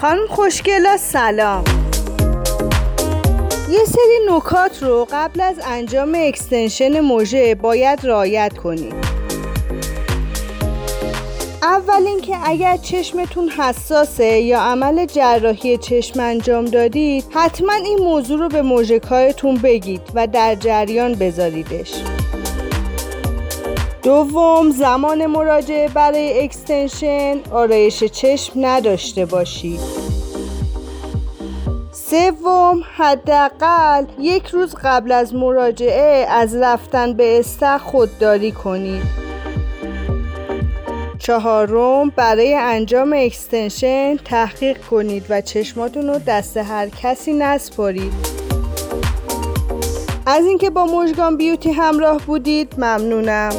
خانم خوشگلا سلام. یه سری نکات رو قبل از انجام اکستنشن مژه باید رعایت کنید اول اینکه اگر چشمتون حساسه یا عمل جراحی چشم انجام دادید حتما این موضوع رو به مژه‌کارتون بگید و در جریان بذاریدش. دوم زمان مراجعه برای اکستنشن آرایش چشم نداشته باشید سوم حداقل یک روز قبل از مراجعه از رفتن به استخ خودداری کنید چهارم برای انجام اکستنشن تحقیق کنید و چشماتون رو دست هر کسی نسپارید. از اینکه با مژگان بیوتی همراه بودید ممنونم.